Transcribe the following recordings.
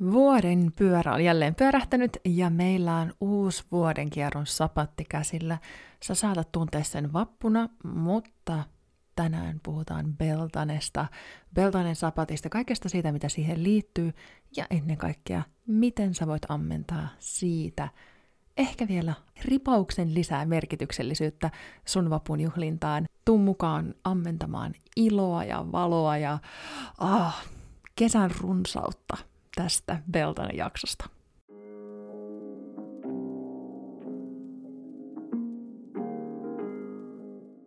Vuoden pyörä on jälleen pyörähtänyt ja meillä on uusi vuoden kierron sapatti käsillä. Sä saatat tuntea sen vappuna, mutta tänään puhutaan Beltanesta, Beltanen sapatista, kaikesta siitä, mitä siihen liittyy ja ennen kaikkea, miten sä voit ammentaa siitä ehkä vielä ripauksen lisää merkityksellisyyttä sun vapun juhlintaan. Tuu mukaan ammentamaan iloa ja valoa ja ah, kesän runsautta tästä Beltan jaksosta.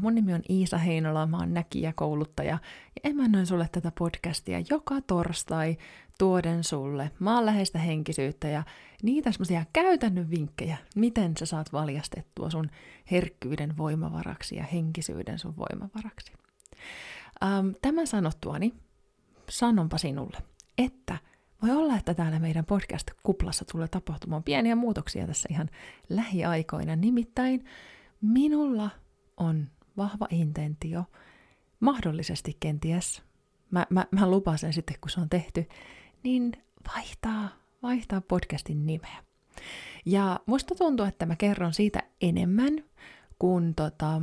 Mun nimi on Iisa Heinola, mä oon näkijä, kouluttaja ja emännöin sulle tätä podcastia joka torstai tuoden sulle maanläheistä henkisyyttä ja niitä semmoisia käytännön vinkkejä, miten sä saat valjastettua sun herkkyyden voimavaraksi ja henkisyyden sun voimavaraksi. Ähm, tämän sanottuani sanonpa sinulle, että voi olla, että täällä meidän podcast-kuplassa tulee tapahtumaan pieniä muutoksia tässä ihan lähiaikoina. Nimittäin minulla on vahva intentio, mahdollisesti kenties, mä, mä, mä lupaan sen sitten kun se on tehty, niin vaihtaa, vaihtaa podcastin nimeä. Ja musta tuntuu, että mä kerron siitä enemmän, kun tota,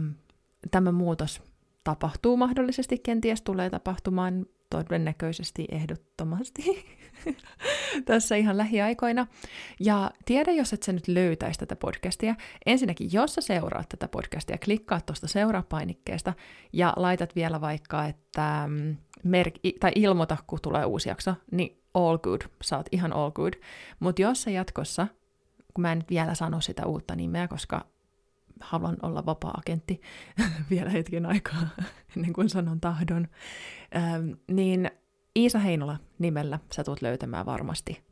tämä muutos tapahtuu mahdollisesti, kenties tulee tapahtumaan todennäköisesti ehdottomasti tässä ihan lähiaikoina. Ja tiedä, jos et sä nyt löytäisi tätä podcastia. Ensinnäkin, jos sä seuraat tätä podcastia, klikkaa tuosta seuraa-painikkeesta ja laitat vielä vaikka, että mm, merk- tai ilmoita, kun tulee uusi jakso, niin all good, sä oot ihan all good. Mutta jos sä jatkossa, kun mä en nyt vielä sano sitä uutta nimeä, koska haluan olla vapaa-agentti vielä hetken aikaa, ennen kuin sanon tahdon, ähm, niin Iisa Heinola nimellä sä tulet löytämään varmasti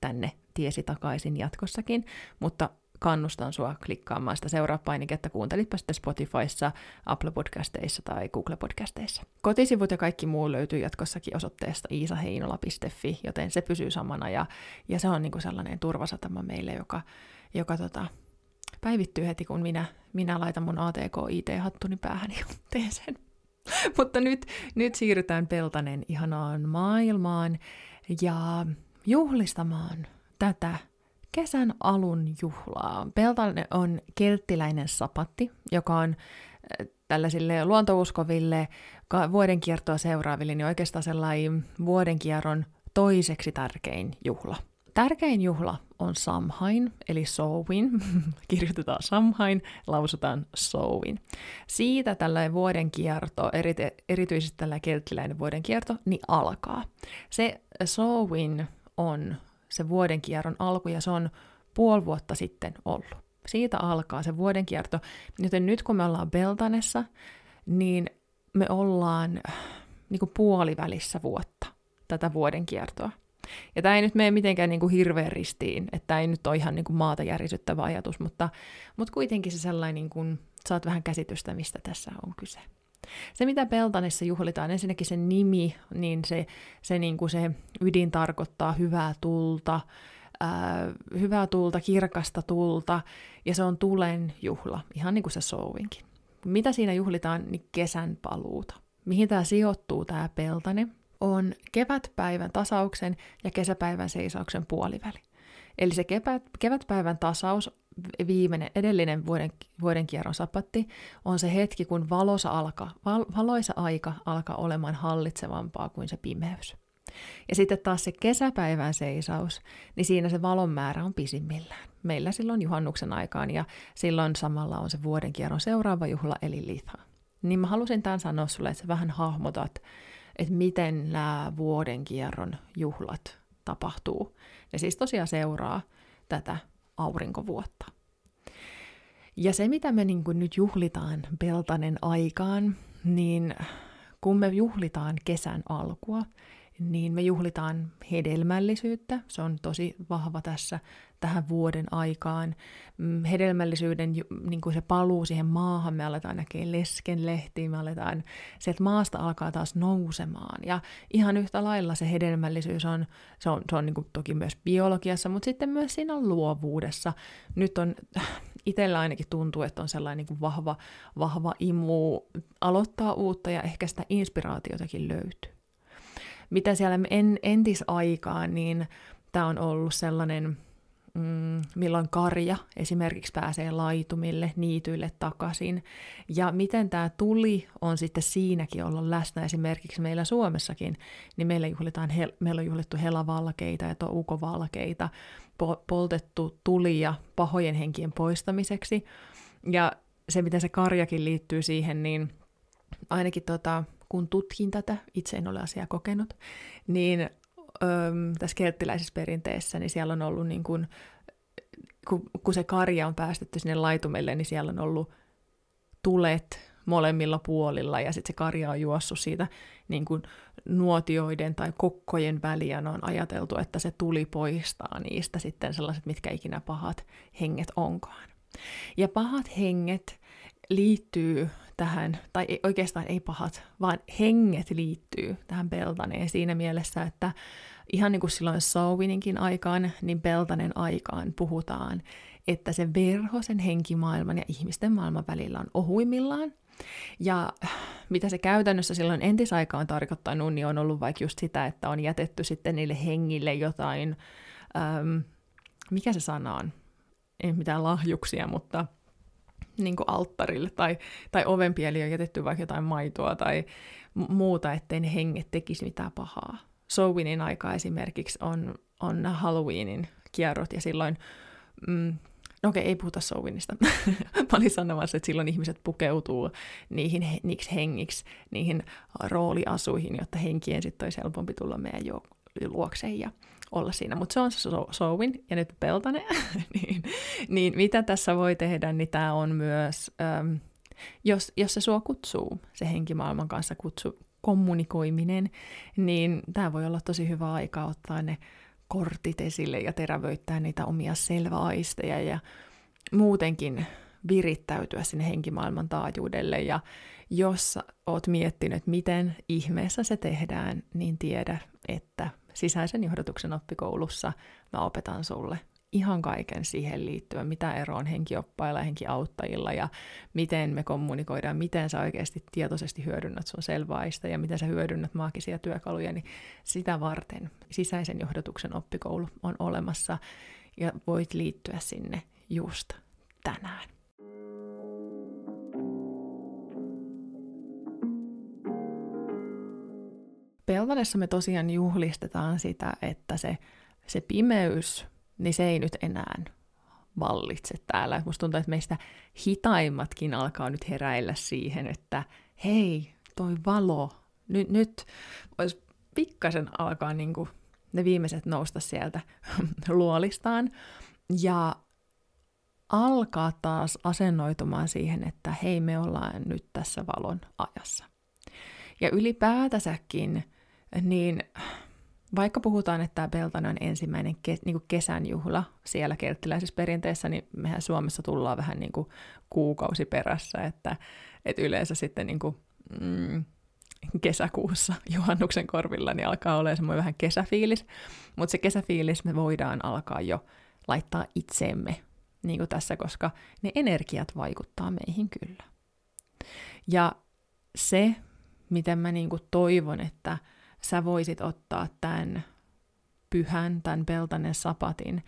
tänne tiesi takaisin jatkossakin, mutta kannustan sua klikkaamaan sitä seuraa-painiketta, kuuntelitpa sitten Spotifyssa, Apple Podcasteissa tai Google Podcasteissa. Kotisivut ja kaikki muu löytyy jatkossakin osoitteesta iisaheinola.fi, joten se pysyy samana ja, ja se on niinku sellainen turvasatama meille, joka, joka tota, päivittyy heti, kun minä, minä laitan mun ATK-IT-hattuni päähän ja teen sen. Mutta nyt, nyt siirrytään Peltanen ihanaan maailmaan ja juhlistamaan tätä kesän alun juhlaa. Peltanen on kelttiläinen sapatti, joka on äh, tällaisille luontouskoville, vuoden kiertoa seuraaville, niin oikeastaan sellainen vuoden kierron toiseksi tärkein juhla. Tärkein juhla on Samhain, eli Sowin. Kirjoitetaan Samhain, lausutaan Sowin. Siitä tällainen vuoden kierto, erityisesti tällä kelttiläinen vuoden kierto, niin alkaa. Se Sowin on se vuoden kierron alku, ja se on puoli vuotta sitten ollut. Siitä alkaa se vuoden kierto. Joten nyt kun me ollaan Beltanessa, niin me ollaan niin kuin puolivälissä vuotta tätä vuoden kiertoa. Ja tämä ei nyt mene mitenkään niin kuin hirveän ristiin, että tämä ei nyt ole ihan niin kuin maata järisyttävä ajatus, mutta, mutta kuitenkin se sellainen, niin kuin, saat vähän käsitystä, mistä tässä on kyse. Se, mitä Peltanessa juhlitaan, ensinnäkin se nimi, niin se, se, niin kuin se ydin tarkoittaa hyvää tulta, ää, hyvää tulta, kirkasta tulta, ja se on tulen juhla, ihan niin kuin se Souvinkin. Mitä siinä juhlitaan, niin kesän paluuta. Mihin tämä sijoittuu, tämä Peltane, on kevätpäivän tasauksen ja kesäpäivän seisauksen puoliväli. Eli se kevät, kevätpäivän tasaus, viimeinen, edellinen vuoden, vuoden kierron sapatti, on se hetki, kun valoisa, alka, val, valoisa aika alkaa olemaan hallitsevampaa kuin se pimeys. Ja sitten taas se kesäpäivän seisaus, niin siinä se valon määrä on pisimmillään. Meillä silloin juhannuksen aikaan ja silloin samalla on se vuoden kierron seuraava juhla eli litha. Niin mä halusin tämän sanoa sulle, että sä vähän hahmotat, että miten nämä vuoden kierron juhlat tapahtuu. Ne siis tosiaan seuraa tätä aurinkovuotta. Ja se, mitä me niin kuin nyt juhlitaan Peltanen aikaan, niin kun me juhlitaan kesän alkua, niin me juhlitaan hedelmällisyyttä. Se on tosi vahva tässä tähän vuoden aikaan. Mm, hedelmällisyyden niin kuin se paluu siihen maahan, me aletaan näkee leskenlehtiä, me aletaan, sieltä maasta alkaa taas nousemaan. Ja ihan yhtä lailla se hedelmällisyys on, se on, se on niin kuin toki myös biologiassa, mutta sitten myös siinä luovuudessa. Nyt on, itsellä ainakin tuntuu, että on sellainen niin kuin vahva, vahva imu aloittaa uutta ja ehkä sitä inspiraatiotakin löytyy mitä siellä en, entisaikaan, niin tämä on ollut sellainen, mm, milloin karja esimerkiksi pääsee laitumille, niityille takaisin, ja miten tämä tuli on sitten siinäkin olla läsnä. Esimerkiksi meillä Suomessakin, niin meillä, juhlitaan, meillä on juhlittu helavalkeita ja ukovalkeita, poltettu tulia pahojen henkien poistamiseksi, ja se, miten se karjakin liittyy siihen, niin ainakin tota, kun tutkin tätä, itse en ole asiaa kokenut, niin öm, tässä kelttiläisessä perinteessä, niin siellä on ollut niin kuin, kun, kun se karja on päästetty sinne laitumelle, niin siellä on ollut tulet molemmilla puolilla, ja sitten se karja on juossut siitä niin kuin nuotioiden tai kokkojen väliä, on ajateltu, että se tuli poistaa niistä sitten sellaiset, mitkä ikinä pahat henget onkaan. Ja pahat henget liittyy tähän, tai oikeastaan ei pahat, vaan henget liittyy tähän Peltaneen siinä mielessä, että ihan niin kuin silloin Sowininkin aikaan, niin Peltanen aikaan puhutaan, että se verho sen henkimaailman ja ihmisten maailman välillä on ohuimmillaan. Ja mitä se käytännössä silloin entisaikaan tarkoittanut, niin on ollut vaikka just sitä, että on jätetty sitten niille hengille jotain, äm, mikä se sana on, ei mitään lahjuksia, mutta niin kuin alttarille tai, tai ovenpieli on jätetty vaikka jotain maitoa tai muuta, ettei ne henget tekisi mitään pahaa. Sowinin aika esimerkiksi on, on Halloweenin kierrot ja silloin, mm, no okei, ei puhuta Sowinista. Mä olin sanomassa, että silloin ihmiset pukeutuu niihin niiksi hengiksi, niihin rooliasuihin, jotta henkien sitten olisi helpompi tulla meidän luokseen ja olla siinä. Mutta se on se Sowin ja nyt Peltane. niin, niin mitä tässä voi tehdä, niin tämä on myös, äm, jos, jos se sua kutsuu, se henkimaailman kanssa kutsu, kommunikoiminen, niin tämä voi olla tosi hyvä aika ottaa ne kortit esille ja terävöittää niitä omia selväaisteja ja muutenkin virittäytyä sinne henkimaailman taajuudelle. Ja jos oot miettinyt, miten ihmeessä se tehdään, niin tiedä, että sisäisen johdatuksen oppikoulussa mä opetan sulle ihan kaiken siihen liittyen, mitä ero on henkioppailla ja henkiauttajilla ja miten me kommunikoidaan, miten sä oikeasti tietoisesti hyödynnät sun selvaista ja miten sä hyödynnät maagisia työkaluja, niin sitä varten sisäisen johdatuksen oppikoulu on olemassa ja voit liittyä sinne just tänään. Pelvanessa me tosiaan juhlistetaan sitä, että se, se pimeys, niin se ei nyt enää vallitse täällä. Musta tuntuu, että meistä hitaimmatkin alkaa nyt heräillä siihen, että hei, toi valo, nyt, nyt olisi pikkasen alkaa niin kuin ne viimeiset nousta sieltä luolistaan ja alkaa taas asennoitumaan siihen, että hei, me ollaan nyt tässä valon ajassa. Ja ylipäätänsäkin niin vaikka puhutaan, että tämä Peltana on ensimmäinen ke, niin kuin kesän juhla siellä kelttiläisessä perinteessä, niin mehän Suomessa tullaan vähän niin kuin kuukausi perässä, että, että yleensä sitten niin kuin, mm, kesäkuussa juhannuksen korvilla niin alkaa olla semmoinen vähän kesäfiilis, mutta se kesäfiilis me voidaan alkaa jo laittaa itseemme niin kuin tässä, koska ne energiat vaikuttaa meihin kyllä. Ja se, miten mä niin kuin toivon, että sä voisit ottaa tämän pyhän, tämän peltanen sapatin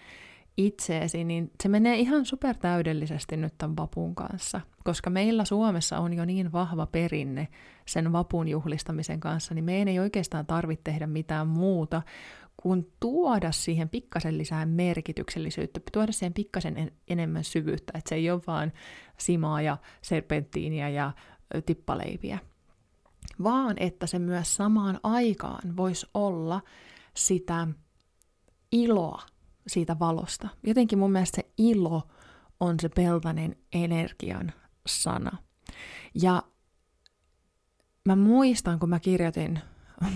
itseesi, niin se menee ihan supertäydellisesti nyt tämän vapun kanssa. Koska meillä Suomessa on jo niin vahva perinne sen vapun juhlistamisen kanssa, niin meidän ei oikeastaan tarvitse tehdä mitään muuta kuin tuoda siihen pikkasen lisää merkityksellisyyttä, tuoda siihen pikkasen en, enemmän syvyyttä, että se ei ole vaan simaa ja serpenttiiniä ja tippaleipiä, vaan että se myös samaan aikaan voisi olla sitä iloa siitä valosta. Jotenkin mun mielestä se ilo on se peltainen energian sana. Ja mä muistan, kun mä kirjoitin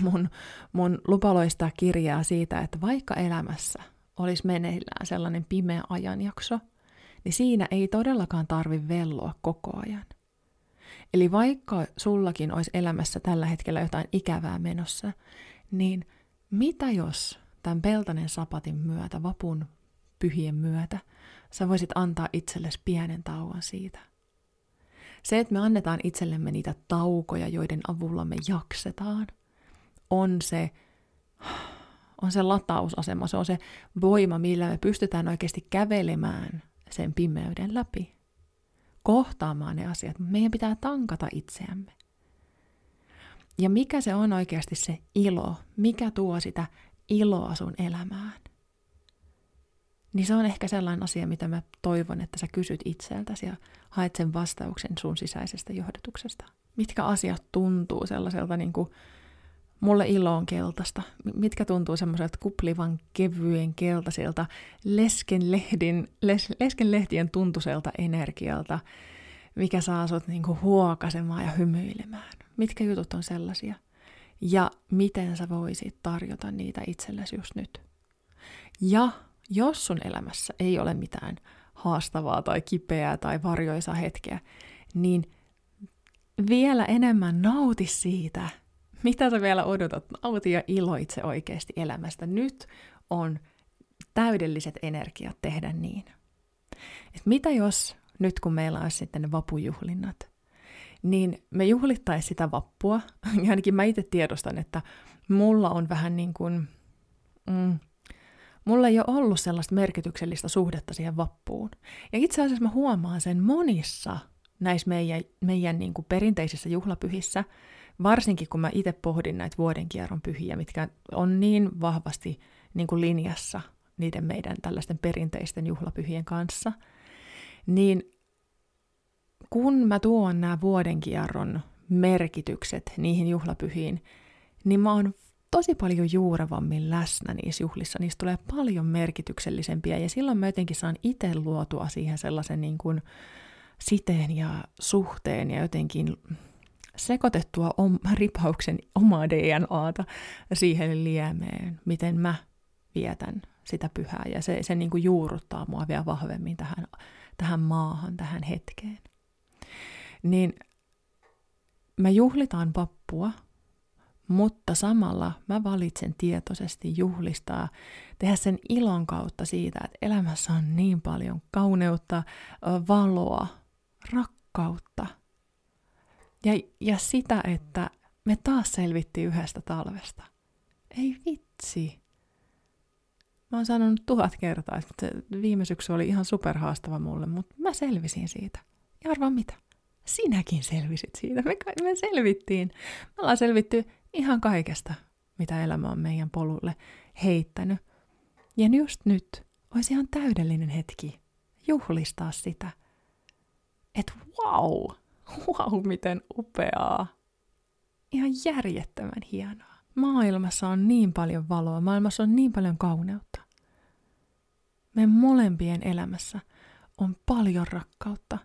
mun, mun lupaloista kirjaa siitä, että vaikka elämässä olisi meneillään sellainen pimeä ajanjakso, niin siinä ei todellakaan tarvi velloa koko ajan – Eli vaikka sullakin olisi elämässä tällä hetkellä jotain ikävää menossa, niin mitä jos tämän peltanen sapatin myötä, vapun pyhien myötä, sä voisit antaa itsellesi pienen tauon siitä? Se, että me annetaan itsellemme niitä taukoja, joiden avulla me jaksetaan, on se, on se latausasema, se on se voima, millä me pystytään oikeasti kävelemään sen pimeyden läpi, kohtaamaan ne asiat. Meidän pitää tankata itseämme. Ja mikä se on oikeasti se ilo, mikä tuo sitä iloa sun elämään? Niin se on ehkä sellainen asia, mitä mä toivon, että sä kysyt itseltäsi ja haet sen vastauksen sun sisäisestä johdotuksesta. Mitkä asiat tuntuu sellaiselta niin kuin Mulle ilo on keltaista. Mitkä tuntuu semmoiselta kuplivan kevyen keltaiselta leskenlehdin, les, leskenlehtien tuntuiselta energialta, mikä saa sut niinku huokasemaan ja hymyilemään. Mitkä jutut on sellaisia? Ja miten sä voisit tarjota niitä itsellesi just nyt? Ja jos sun elämässä ei ole mitään haastavaa tai kipeää tai varjoisa hetkeä, niin vielä enemmän nauti siitä, mitä sä vielä odotat? Nauti ja iloitse oikeasti elämästä. Nyt on täydelliset energiat tehdä niin. Et mitä jos nyt kun meillä olisi sitten ne vapujuhlinnat, niin me juhlittaisiin sitä vappua, ja ainakin mä itse tiedostan, että mulla on vähän niin kuin, mm, mulla ei ole ollut sellaista merkityksellistä suhdetta siihen vappuun. Ja itse asiassa mä huomaan sen monissa näissä meidän, meidän niin kuin perinteisissä juhlapyhissä, varsinkin kun mä itse pohdin näitä vuodenkierron pyhiä, mitkä on niin vahvasti niin kuin linjassa niiden meidän tällaisten perinteisten juhlapyhien kanssa, niin kun mä tuon nämä vuodenkierron merkitykset niihin juhlapyhiin, niin mä oon tosi paljon juurevammin läsnä niissä juhlissa. Niistä tulee paljon merkityksellisempiä ja silloin mä jotenkin saan itse luotua siihen sellaisen niin kuin siteen ja suhteen ja jotenkin sekoitettua om, ripauksen omaa DNAta siihen liemeen, miten mä vietän sitä pyhää. Ja se, se niin kuin juurruttaa mua vielä vahvemmin tähän, tähän maahan, tähän hetkeen. Niin mä juhlitaan vappua, mutta samalla mä valitsen tietoisesti juhlistaa, tehdä sen ilon kautta siitä, että elämässä on niin paljon kauneutta, valoa, rakkautta – ja, ja sitä, että me taas selvittiin yhdestä talvesta. Ei vitsi. Mä oon sanonut tuhat kertaa, että viime syksy oli ihan superhaastava mulle, mutta mä selvisin siitä. Ja arvaa mitä? Sinäkin selvisit siitä. Me, me selvittiin. Me ollaan selvitty ihan kaikesta, mitä elämä on meidän polulle heittänyt. Ja just nyt olisi ihan täydellinen hetki juhlistaa sitä. Että wow, wow, miten upeaa. Ihan järjettömän hienoa. Maailmassa on niin paljon valoa, maailmassa on niin paljon kauneutta. Meidän molempien elämässä on paljon rakkautta,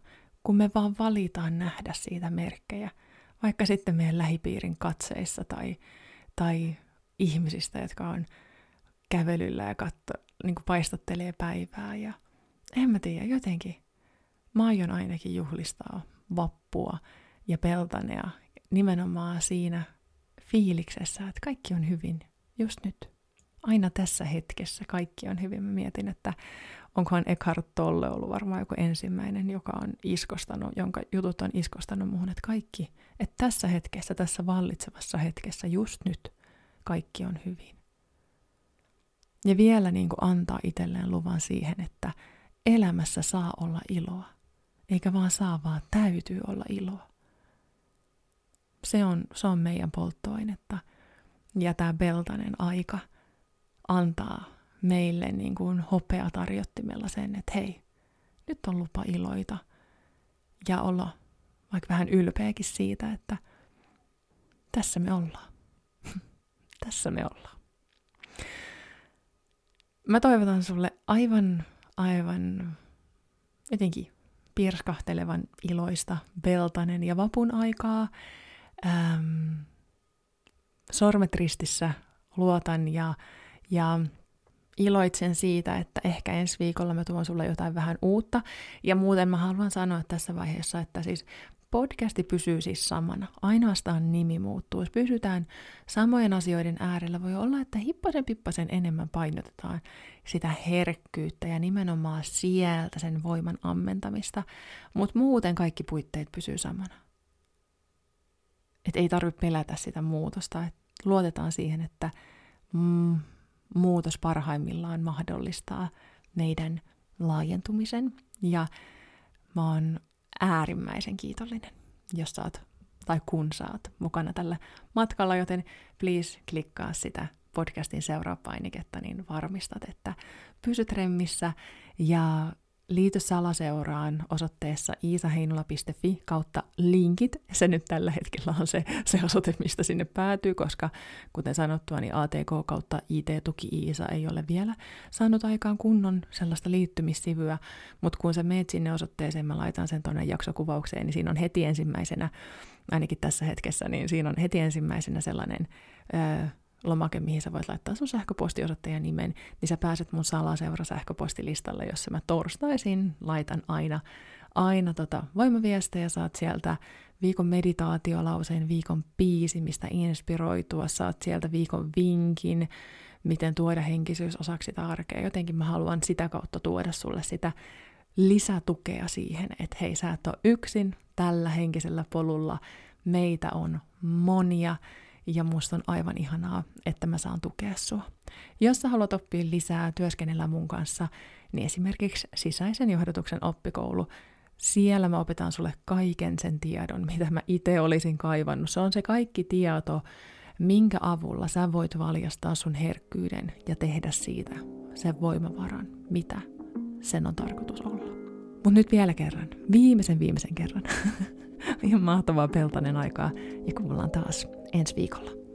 kun me vaan valitaan nähdä siitä merkkejä, vaikka sitten meidän lähipiirin katseissa tai, tai ihmisistä, jotka on kävelyllä ja katso, niin paistattelee päivää. Ja en mä tiedä, jotenkin mä aion ainakin juhlistaa vappua ja peltanea nimenomaan siinä fiiliksessä, että kaikki on hyvin just nyt. Aina tässä hetkessä kaikki on hyvin. Mä mietin, että onkohan Eckhart Tolle ollut varmaan joku ensimmäinen, joka on iskostanut, jonka jutut on iskostanut muuhun, että kaikki, että tässä hetkessä, tässä vallitsevassa hetkessä, just nyt, kaikki on hyvin. Ja vielä niin kuin antaa itselleen luvan siihen, että elämässä saa olla iloa. Eikä vaan saa, vaan täytyy olla iloa. Se on, se on meidän polttoainetta. Ja tämä beltainen aika antaa meille niin kuin hopea tarjottimella sen, että hei, nyt on lupa iloita. Ja olla vaikka vähän ylpeäkin siitä, että tässä me ollaan. tässä me ollaan. Mä toivotan sulle aivan, aivan jotenkin pirskahtelevan iloista beltanen ja vapun aikaa. Ähm, sormet ristissä luotan ja, ja iloitsen siitä, että ehkä ensi viikolla mä tuon sulle jotain vähän uutta. Ja muuten mä haluan sanoa tässä vaiheessa, että siis podcasti pysyy siis samana. Ainoastaan nimi muuttuu. Jos pysytään samojen asioiden äärellä, voi olla, että hippasen pippasen enemmän painotetaan sitä herkkyyttä ja nimenomaan sieltä sen voiman ammentamista, mutta muuten kaikki puitteet pysyy samana. Et ei tarvitse pelätä sitä muutosta, et luotetaan siihen, että mm, muutos parhaimmillaan mahdollistaa meidän laajentumisen. Ja mä oon äärimmäisen kiitollinen, jos oot, tai kun oot mukana tällä matkalla, joten please klikkaa sitä podcastin seuraa painiketta, niin varmistat, että pysyt remmissä. Ja liity salaseuraan osoitteessa iisaheinola.fi kautta linkit. Se nyt tällä hetkellä on se, se osoite, mistä sinne päätyy, koska kuten sanottua, niin ATK kautta IT-tuki Iisa ei ole vielä saanut aikaan kunnon sellaista liittymissivyä, mutta kun sä meet sinne osoitteeseen, mä laitan sen tuonne jaksokuvaukseen, niin siinä on heti ensimmäisenä, ainakin tässä hetkessä, niin siinä on heti ensimmäisenä sellainen... Öö, lomake, mihin sä voit laittaa sun sähköpostiosoitteen ja nimen, niin sä pääset mun salaseura sähköpostilistalle, jossa mä torstaisin laitan aina, aina tota voimaviestejä, saat sieltä viikon meditaatiolauseen, viikon piisi, mistä inspiroitua, saat sieltä viikon vinkin, miten tuoda henkisyys osaksi sitä arkea. Jotenkin mä haluan sitä kautta tuoda sulle sitä lisätukea siihen, että hei, sä et ole yksin tällä henkisellä polulla, meitä on monia, ja musta on aivan ihanaa, että mä saan tukea sua. Jos sä haluat oppia lisää työskennellä mun kanssa, niin esimerkiksi sisäisen johdatuksen oppikoulu, siellä mä opetan sulle kaiken sen tiedon, mitä mä itse olisin kaivannut. Se on se kaikki tieto, minkä avulla sä voit valjastaa sun herkkyyden ja tehdä siitä sen voimavaran, mitä sen on tarkoitus olla. Mutta nyt vielä kerran, viimeisen viimeisen kerran. Ihan mahtavaa peltainen aikaa ja kuullaan taas ensi viikolla.